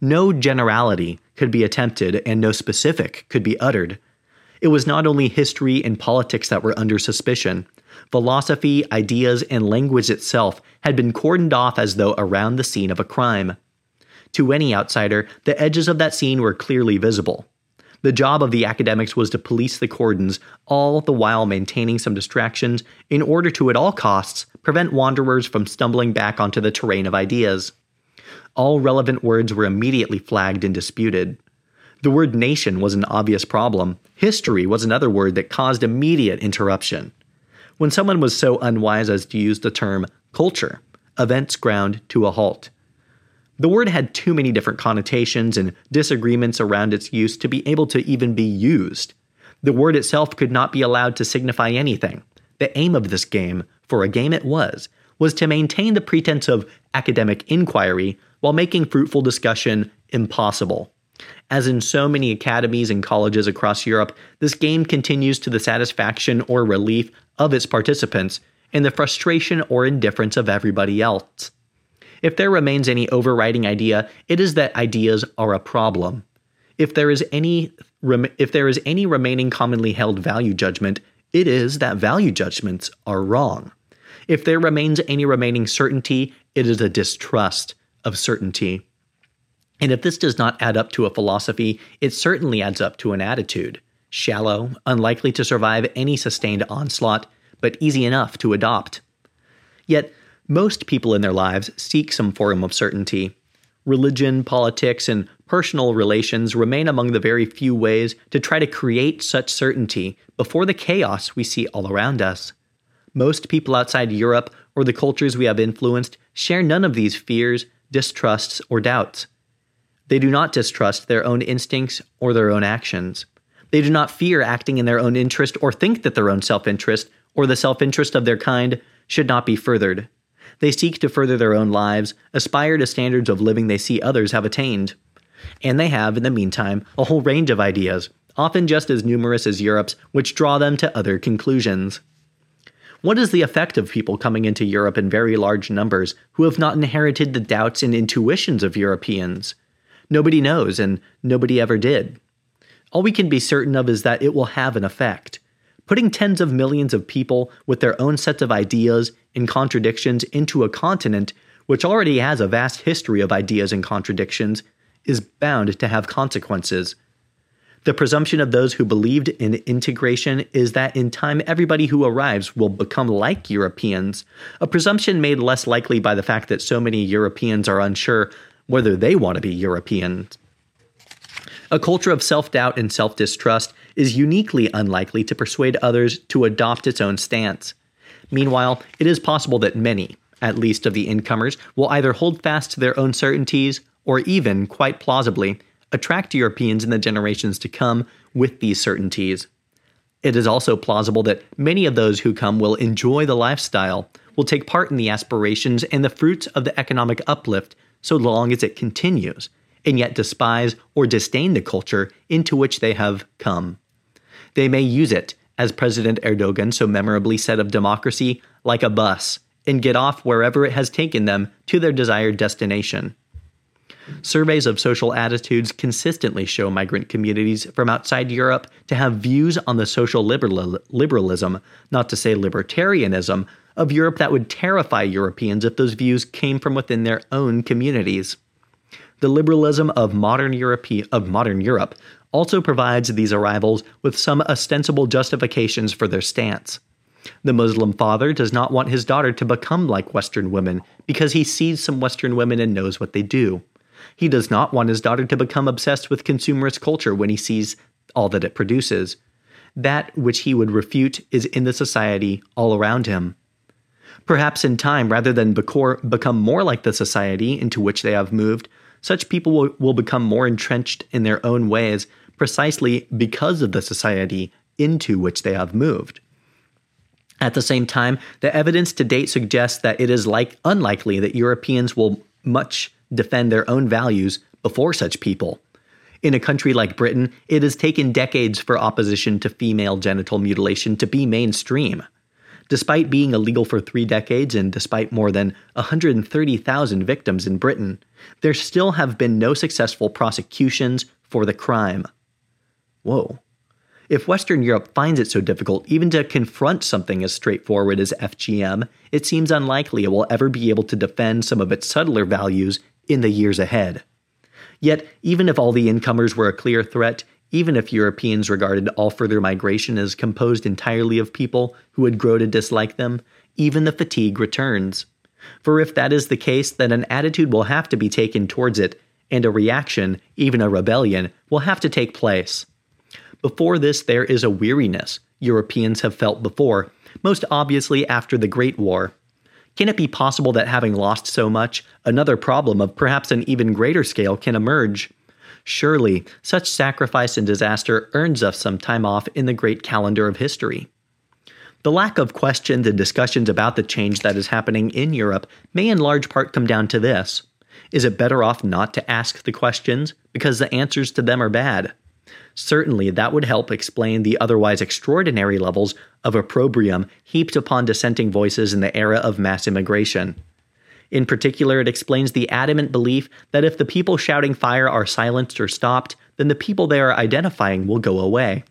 No generality could be attempted and no specific could be uttered. It was not only history and politics that were under suspicion. Philosophy, ideas, and language itself had been cordoned off as though around the scene of a crime. To any outsider, the edges of that scene were clearly visible. The job of the academics was to police the cordons, all the while maintaining some distractions in order to, at all costs, prevent wanderers from stumbling back onto the terrain of ideas. All relevant words were immediately flagged and disputed. The word nation was an obvious problem. History was another word that caused immediate interruption. When someone was so unwise as to use the term culture, events ground to a halt. The word had too many different connotations and disagreements around its use to be able to even be used. The word itself could not be allowed to signify anything. The aim of this game, for a game it was, was to maintain the pretense of academic inquiry while making fruitful discussion impossible. As in so many academies and colleges across Europe, this game continues to the satisfaction or relief of its participants and the frustration or indifference of everybody else. If there remains any overriding idea, it is that ideas are a problem. If there is any if there is any remaining commonly held value judgment, it is that value judgments are wrong. If there remains any remaining certainty, it is a distrust of certainty. And if this does not add up to a philosophy, it certainly adds up to an attitude shallow, unlikely to survive any sustained onslaught, but easy enough to adopt. Yet, most people in their lives seek some form of certainty. Religion, politics, and personal relations remain among the very few ways to try to create such certainty before the chaos we see all around us. Most people outside Europe or the cultures we have influenced share none of these fears, distrusts, or doubts. They do not distrust their own instincts or their own actions. They do not fear acting in their own interest or think that their own self interest or the self interest of their kind should not be furthered. They seek to further their own lives, aspire to standards of living they see others have attained. And they have, in the meantime, a whole range of ideas, often just as numerous as Europe's, which draw them to other conclusions. What is the effect of people coming into Europe in very large numbers who have not inherited the doubts and intuitions of Europeans? Nobody knows, and nobody ever did. All we can be certain of is that it will have an effect. Putting tens of millions of people with their own sets of ideas and contradictions into a continent which already has a vast history of ideas and contradictions is bound to have consequences. The presumption of those who believed in integration is that in time everybody who arrives will become like Europeans, a presumption made less likely by the fact that so many Europeans are unsure whether they want to be Europeans. A culture of self doubt and self distrust is uniquely unlikely to persuade others to adopt its own stance. Meanwhile, it is possible that many, at least of the incomers, will either hold fast to their own certainties or even, quite plausibly, attract Europeans in the generations to come with these certainties. It is also plausible that many of those who come will enjoy the lifestyle, will take part in the aspirations and the fruits of the economic uplift so long as it continues, and yet despise or disdain the culture into which they have come. They may use it, as President Erdogan so memorably said of democracy, like a bus, and get off wherever it has taken them to their desired destination. Surveys of social attitudes consistently show migrant communities from outside Europe to have views on the social liberal- liberalism, not to say libertarianism, of Europe that would terrify Europeans if those views came from within their own communities. The liberalism of modern Europe, of modern Europe also provides these arrivals with some ostensible justifications for their stance. The Muslim father does not want his daughter to become like Western women because he sees some Western women and knows what they do. He does not want his daughter to become obsessed with consumerist culture when he sees all that it produces. That which he would refute is in the society all around him. Perhaps in time, rather than become more like the society into which they have moved, such people will, become more entrenched in their own ways precisely because of the society into which they have moved. At the same time, the evidence to date suggests that it is like unlikely that Europeans will much defend their own values before such people. In a country like Britain, it has taken decades for opposition to female genital mutilation to be mainstream. Despite being illegal for three decades and despite more than 130,000 victims in Britain, there still have been no successful prosecutions for the crime. Whoa. If Western Europe finds it so difficult even to confront something as straightforward as FGM, it seems unlikely it will ever be able to defend some of its subtler values in the years ahead. Yet, even if all the incomers were a clear threat, even if Europeans regarded all further migration as composed entirely of people who would grow to dislike them, even the fatigue returns. For if that is the case, then an attitude will have to be taken towards it, and a reaction, even a rebellion, will have to take place. Before this, there is a weariness Europeans have felt before, most obviously after the Great War. Can it be possible that having lost so much, another problem of perhaps an even greater scale can emerge? Surely, such sacrifice and disaster earns us some time off in the great calendar of history. The lack of questions and discussions about the change that is happening in Europe may in large part come down to this. Is it better off not to ask the questions because the answers to them are bad? Certainly, that would help explain the otherwise extraordinary levels of opprobrium heaped upon dissenting voices in the era of mass immigration. In particular, it explains the adamant belief that if the people shouting fire are silenced or stopped, then the people they are identifying will go away.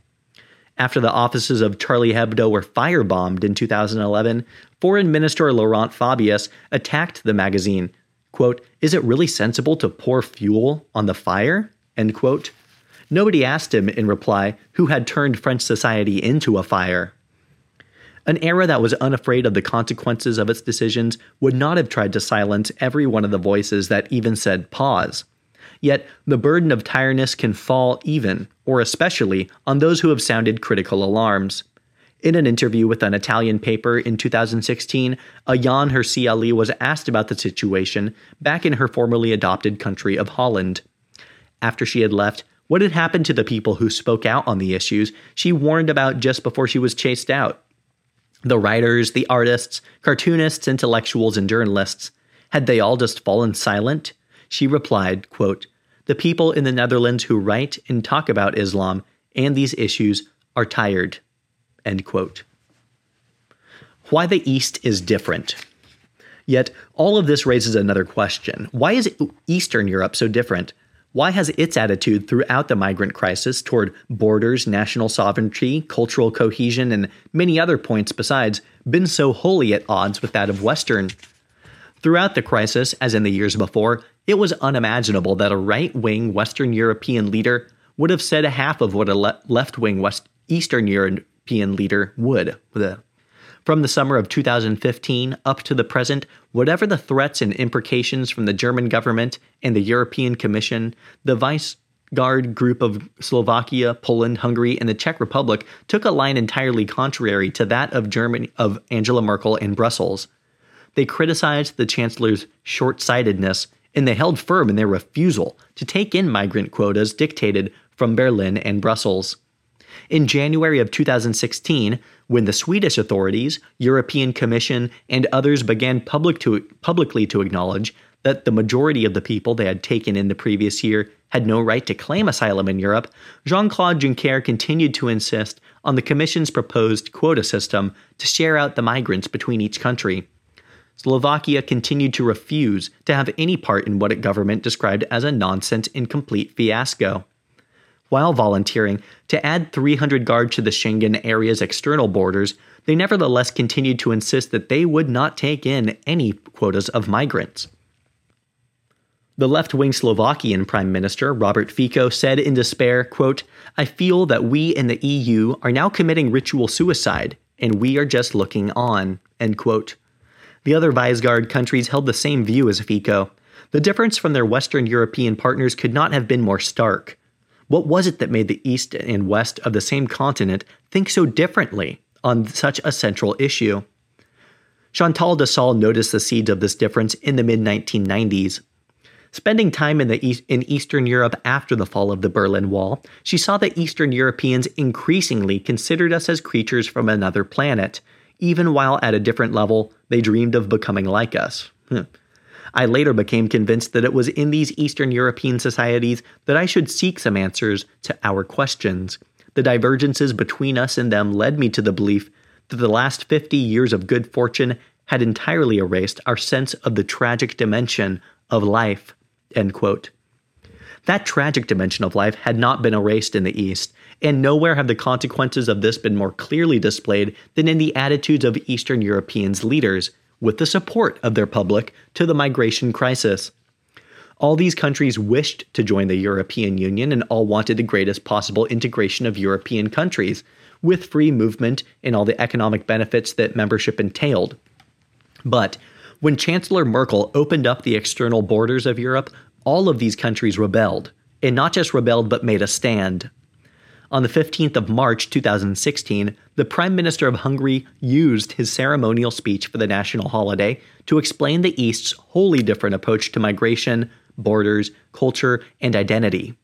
After the offices of Charlie Hebdo were firebombed in 2011, Foreign Minister Laurent Fabius attacked the magazine. Quote, Is it really sensible to pour fuel on the fire? End quote. Nobody asked him, in reply, who had turned French society into a fire. An era that was unafraid of the consequences of its decisions would not have tried to silence every one of the voices that even said pause. Yet, the burden of tiredness can fall even, or especially, on those who have sounded critical alarms. In an interview with an Italian paper in 2016, Ayaan Hirsi Ali was asked about the situation back in her formerly adopted country of Holland. After she had left, what had happened to the people who spoke out on the issues she warned about just before she was chased out? The writers, the artists, cartoonists, intellectuals, and journalists, had they all just fallen silent? She replied, quote, The people in the Netherlands who write and talk about Islam and these issues are tired. End quote. Why the East is different. Yet, all of this raises another question. Why is Eastern Europe so different why has its attitude throughout the migrant crisis toward borders, national sovereignty, cultural cohesion, and many other points besides been so wholly at odds with that of Western? Throughout the crisis, as in the years before, it was unimaginable that a right wing Western European leader would have said half of what a le- left wing West Eastern European leader would. From the summer of 2015 up to the present, whatever the threats and imprecations from the German government and the European Commission, the Vice Guard group of Slovakia, Poland, Hungary, and the Czech Republic took a line entirely contrary to that of Germany of Angela Merkel in Brussels. They criticized the chancellor's short-sightedness and they held firm in their refusal to take in migrant quotas dictated from Berlin and Brussels. In January of 2016, when the Swedish authorities, European Commission, and others began public to, publicly to acknowledge that the majority of the people they had taken in the previous year had no right to claim asylum in Europe, Jean Claude Juncker continued to insist on the Commission's proposed quota system to share out the migrants between each country. Slovakia continued to refuse to have any part in what its government described as a nonsense incomplete fiasco. While volunteering to add 300 guards to the Schengen area's external borders, they nevertheless continued to insist that they would not take in any quotas of migrants. The left-wing Slovakian Prime Minister Robert Fico said in despair, quote, "I feel that we in the EU are now committing ritual suicide and we are just looking on." End quote. The other Visegrad countries held the same view as Fico. The difference from their Western European partners could not have been more stark. What was it that made the East and West of the same continent think so differently on such a central issue? Chantal Delsol noticed the seeds of this difference in the mid 1990s. Spending time in, the East, in Eastern Europe after the fall of the Berlin Wall, she saw that Eastern Europeans increasingly considered us as creatures from another planet, even while at a different level, they dreamed of becoming like us. Hmm. I later became convinced that it was in these Eastern European societies that I should seek some answers to our questions. The divergences between us and them led me to the belief that the last 50 years of good fortune had entirely erased our sense of the tragic dimension of life. That tragic dimension of life had not been erased in the East, and nowhere have the consequences of this been more clearly displayed than in the attitudes of Eastern Europeans' leaders, with the support of their public, to the migration crisis. All these countries wished to join the European Union and all wanted the greatest possible integration of European countries, with free movement and all the economic benefits that membership entailed. But when Chancellor Merkel opened up the external borders of Europe, all of these countries rebelled. And not just rebelled, but made a stand. On the 15th of March 2016, the Prime Minister of Hungary used his ceremonial speech for the national holiday to explain the East's wholly different approach to migration, borders, culture, and identity.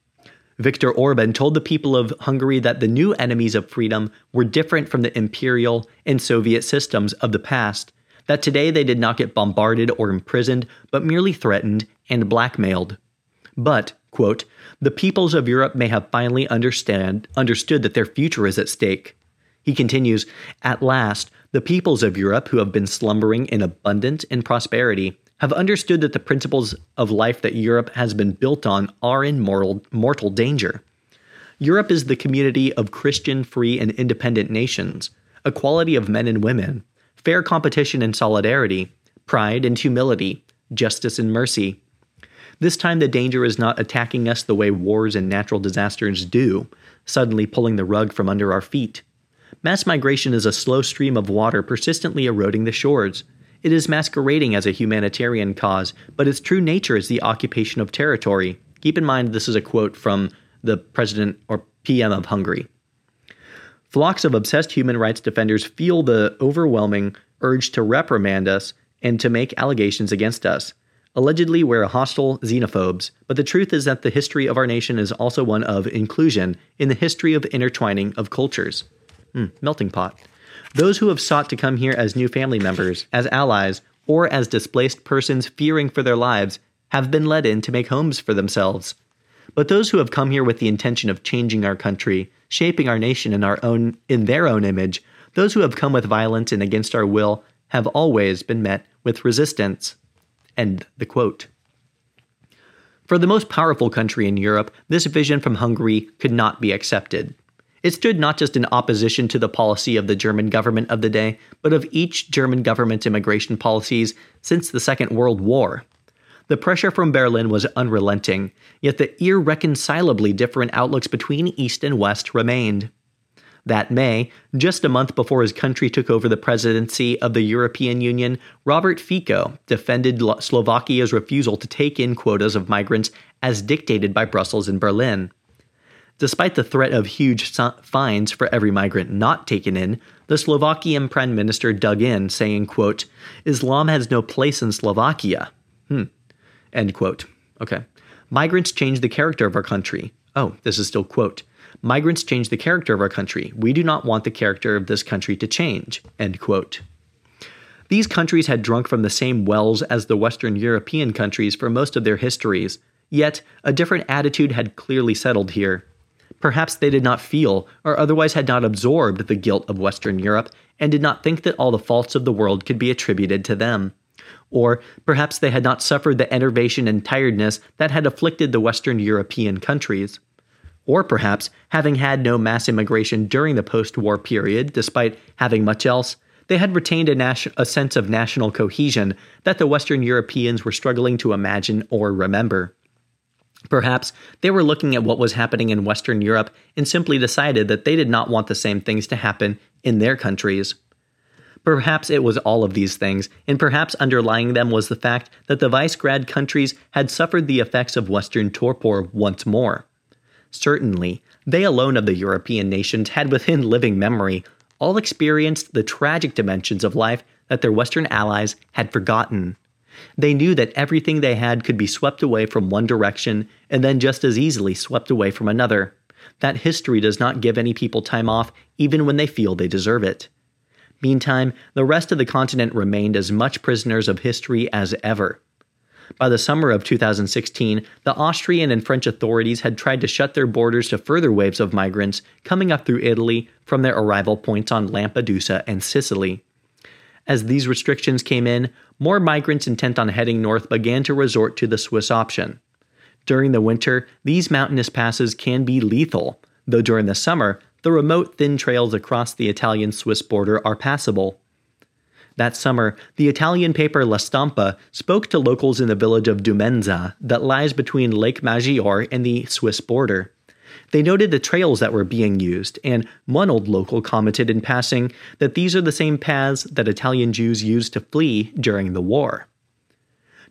Viktor Orban told the people of Hungary that the new enemies of freedom were different from the imperial and Soviet systems of the past, that today they did not get bombarded or imprisoned, but merely threatened and blackmailed. But, quote, the peoples of Europe may have finally understand, understood that their future is at stake. He continues, At last, the peoples of Europe who have been slumbering in abundance and prosperity have understood that the principles of life that Europe has been built on are in mortal, mortal danger. Europe is the community of Christian, free, and independent nations, equality of men and women, fair competition and solidarity, pride and humility, justice and mercy, this time, the danger is not attacking us the way wars and natural disasters do, suddenly pulling the rug from under our feet. Mass migration is a slow stream of water persistently eroding the shores. It is masquerading as a humanitarian cause, but its true nature is the occupation of territory. Keep in mind, this is a quote from the president or PM of Hungary. Flocks of obsessed human rights defenders feel the overwhelming urge to reprimand us and to make allegations against us. Allegedly, we're hostile xenophobes, but the truth is that the history of our nation is also one of inclusion in the history of intertwining of cultures. Mm, melting pot. Those who have sought to come here as new family members, as allies, or as displaced persons fearing for their lives have been let in to make homes for themselves. But those who have come here with the intention of changing our country, shaping our nation in our own in their own image, those who have come with violence and against our will have always been met with resistance. End the quote. For the most powerful country in Europe, this vision from Hungary could not be accepted. It stood not just in opposition to the policy of the German government of the day, but of each German government's immigration policies since the Second World War. The pressure from Berlin was unrelenting, yet the irreconcilably different outlooks between East and West remained. That May, just a month before his country took over the presidency of the European Union, Robert Fico defended Slovakia's refusal to take in quotas of migrants as dictated by Brussels and Berlin. Despite the threat of huge fines for every migrant not taken in, the Slovakian prime minister dug in, saying, quote, Islam has no place in Slovakia. Hmm. End quote. Okay. Migrants change the character of our country. Oh, this is still quote. Migrants change the character of our country. We do not want the character of this country to change. End quote. These countries had drunk from the same wells as the Western European countries for most of their histories, yet a different attitude had clearly settled here. Perhaps they did not feel, or otherwise had not absorbed, the guilt of Western Europe, and did not think that all the faults of the world could be attributed to them. Or perhaps they had not suffered the enervation and tiredness that had afflicted the Western European countries. Or perhaps, having had no mass immigration during the post war period, despite having much else, they had retained a, nas- a, sense of national cohesion that the Western Europeans were struggling to imagine or remember. Perhaps they were looking at what was happening in Western Europe and simply decided that they did not want the same things to happen in their countries. Perhaps it was all of these things, and perhaps underlying them was the fact that the Visegrad countries had suffered the effects of Western torpor once more. Certainly, they alone of the European nations had within living memory all experienced the tragic dimensions of life that their Western allies had forgotten. They knew that everything they had could be swept away from one direction and then just as easily swept away from another. That history does not give any people time off, even when they feel they deserve it. Meantime, the rest of the continent remained as much prisoners of history as ever. By the summer of 2016, the Austrian and French authorities had tried to shut their borders to further waves of migrants coming up through Italy from their arrival points on Lampedusa and Sicily. As these restrictions came in, more migrants intent on heading north began to resort to the Swiss option. During the winter, these mountainous passes can be lethal, though during the summer, the remote thin trails across the Italian Swiss border are passable. That summer, the Italian paper La Stampa spoke to locals in the village of Dumenza that lies between Lake Maggiore and the Swiss border. They noted the trails that were being used, and one old local commented in passing that these are the same paths that Italian Jews used to flee during the war.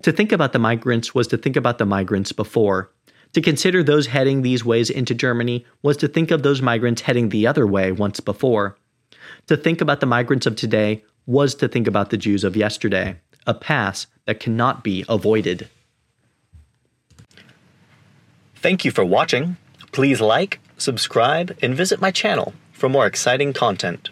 To think about the migrants was to think about the migrants before. To consider those heading these ways into Germany was to think of those migrants heading the other way once before. To think about the migrants of today was to think about the Jews of yesterday, a past that cannot be avoided. Thank you for watching. Please like, subscribe, and visit my channel for more exciting content.